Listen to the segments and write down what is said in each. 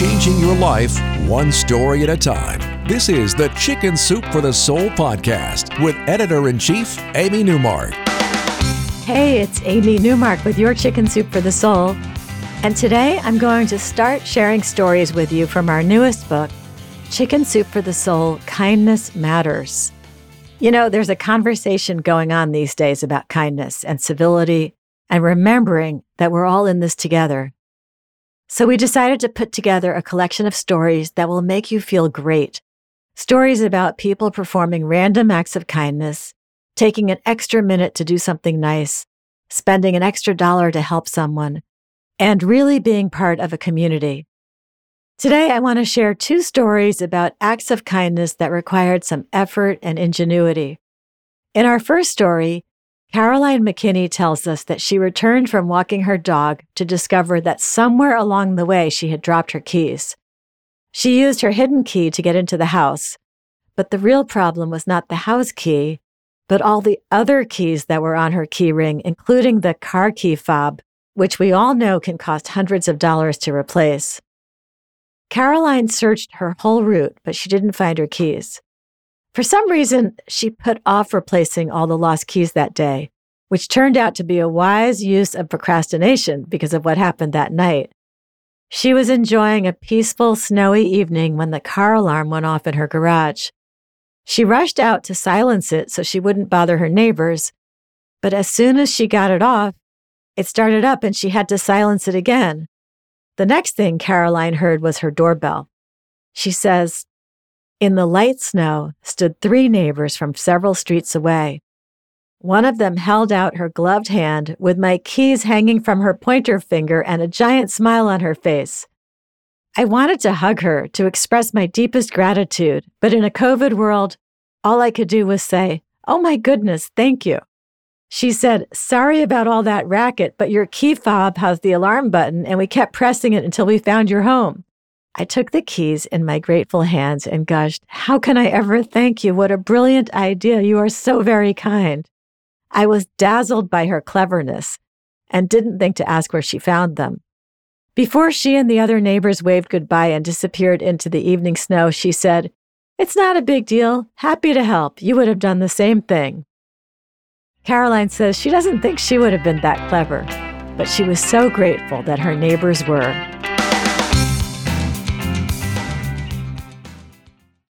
changing your life one story at a time. This is the Chicken Soup for the Soul podcast with editor in chief, Amy Newmark. Hey, it's Amy Newmark with your Chicken Soup for the Soul. And today I'm going to start sharing stories with you from our newest book, Chicken Soup for the Soul Kindness Matters. You know, there's a conversation going on these days about kindness and civility and remembering that we're all in this together. So we decided to put together a collection of stories that will make you feel great. Stories about people performing random acts of kindness, taking an extra minute to do something nice, spending an extra dollar to help someone, and really being part of a community. Today, I want to share two stories about acts of kindness that required some effort and ingenuity. In our first story, Caroline McKinney tells us that she returned from walking her dog to discover that somewhere along the way she had dropped her keys. She used her hidden key to get into the house, but the real problem was not the house key, but all the other keys that were on her key ring, including the car key fob, which we all know can cost hundreds of dollars to replace. Caroline searched her whole route, but she didn't find her keys. For some reason, she put off replacing all the lost keys that day, which turned out to be a wise use of procrastination because of what happened that night. She was enjoying a peaceful, snowy evening when the car alarm went off in her garage. She rushed out to silence it so she wouldn't bother her neighbors, but as soon as she got it off, it started up and she had to silence it again. The next thing Caroline heard was her doorbell. She says, in the light snow stood three neighbors from several streets away. One of them held out her gloved hand with my keys hanging from her pointer finger and a giant smile on her face. I wanted to hug her to express my deepest gratitude, but in a COVID world, all I could do was say, Oh my goodness, thank you. She said, Sorry about all that racket, but your key fob has the alarm button, and we kept pressing it until we found your home. I took the keys in my grateful hands and gushed, How can I ever thank you? What a brilliant idea. You are so very kind. I was dazzled by her cleverness and didn't think to ask where she found them. Before she and the other neighbors waved goodbye and disappeared into the evening snow, she said, It's not a big deal. Happy to help. You would have done the same thing. Caroline says she doesn't think she would have been that clever, but she was so grateful that her neighbors were.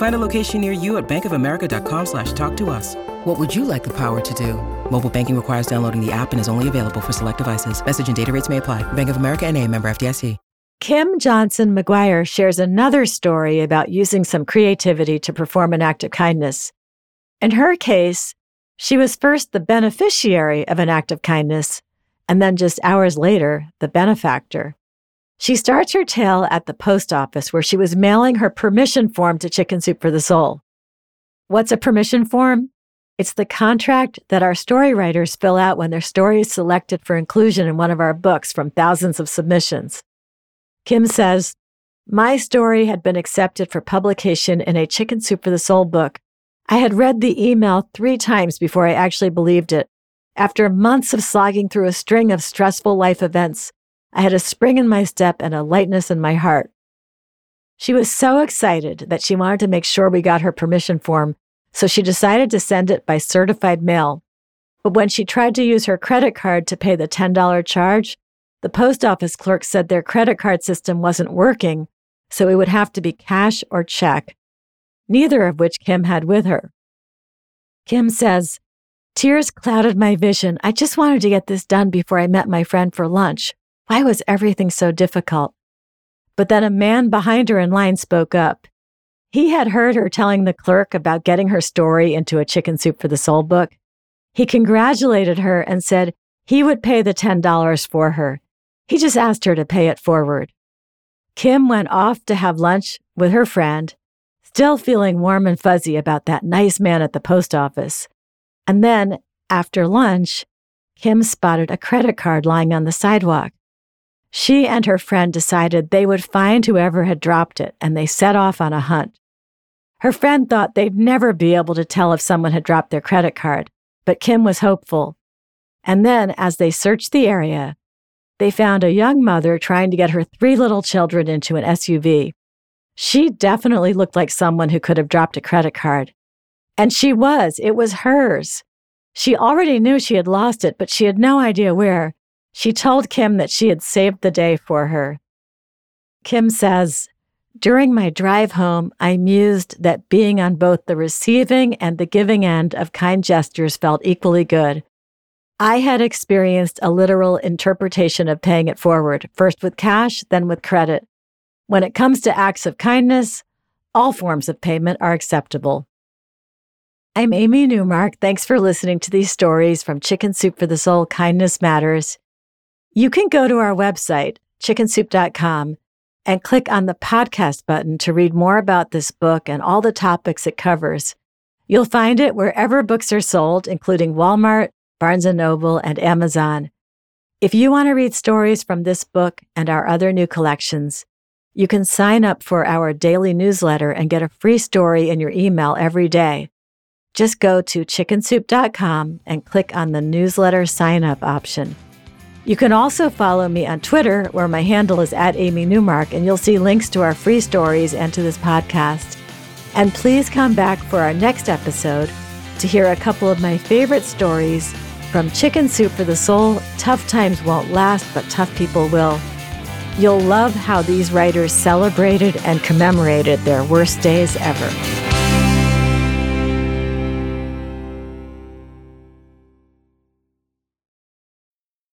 Find a location near you at bankofamerica.com slash talk to us. What would you like the power to do? Mobile banking requires downloading the app and is only available for select devices. Message and data rates may apply. Bank of America and a member FDIC. Kim Johnson McGuire shares another story about using some creativity to perform an act of kindness. In her case, she was first the beneficiary of an act of kindness, and then just hours later, the benefactor. She starts her tale at the post office where she was mailing her permission form to Chicken Soup for the Soul. What's a permission form? It's the contract that our story writers fill out when their story is selected for inclusion in one of our books from thousands of submissions. Kim says, My story had been accepted for publication in a Chicken Soup for the Soul book. I had read the email three times before I actually believed it. After months of slogging through a string of stressful life events, I had a spring in my step and a lightness in my heart. She was so excited that she wanted to make sure we got her permission form so she decided to send it by certified mail. But when she tried to use her credit card to pay the $10 charge, the post office clerk said their credit card system wasn't working, so it would have to be cash or check, neither of which Kim had with her. Kim says, Tears clouded my vision. I just wanted to get this done before I met my friend for lunch. Why was everything so difficult? But then a man behind her in line spoke up. He had heard her telling the clerk about getting her story into a Chicken Soup for the Soul book. He congratulated her and said he would pay the $10 for her. He just asked her to pay it forward. Kim went off to have lunch with her friend, still feeling warm and fuzzy about that nice man at the post office. And then, after lunch, Kim spotted a credit card lying on the sidewalk. She and her friend decided they would find whoever had dropped it, and they set off on a hunt. Her friend thought they'd never be able to tell if someone had dropped their credit card, but Kim was hopeful. And then, as they searched the area, they found a young mother trying to get her three little children into an SUV. She definitely looked like someone who could have dropped a credit card. And she was, it was hers. She already knew she had lost it, but she had no idea where. She told Kim that she had saved the day for her. Kim says, During my drive home, I mused that being on both the receiving and the giving end of kind gestures felt equally good. I had experienced a literal interpretation of paying it forward, first with cash, then with credit. When it comes to acts of kindness, all forms of payment are acceptable. I'm Amy Newmark. Thanks for listening to these stories from Chicken Soup for the Soul Kindness Matters. You can go to our website, chickensoup.com, and click on the podcast button to read more about this book and all the topics it covers. You'll find it wherever books are sold, including Walmart, Barnes & Noble, and Amazon. If you want to read stories from this book and our other new collections, you can sign up for our daily newsletter and get a free story in your email every day. Just go to chickensoup.com and click on the newsletter sign up option. You can also follow me on Twitter, where my handle is at Amy Newmark, and you'll see links to our free stories and to this podcast. And please come back for our next episode to hear a couple of my favorite stories from Chicken Soup for the Soul Tough Times Won't Last, but Tough People Will. You'll love how these writers celebrated and commemorated their worst days ever.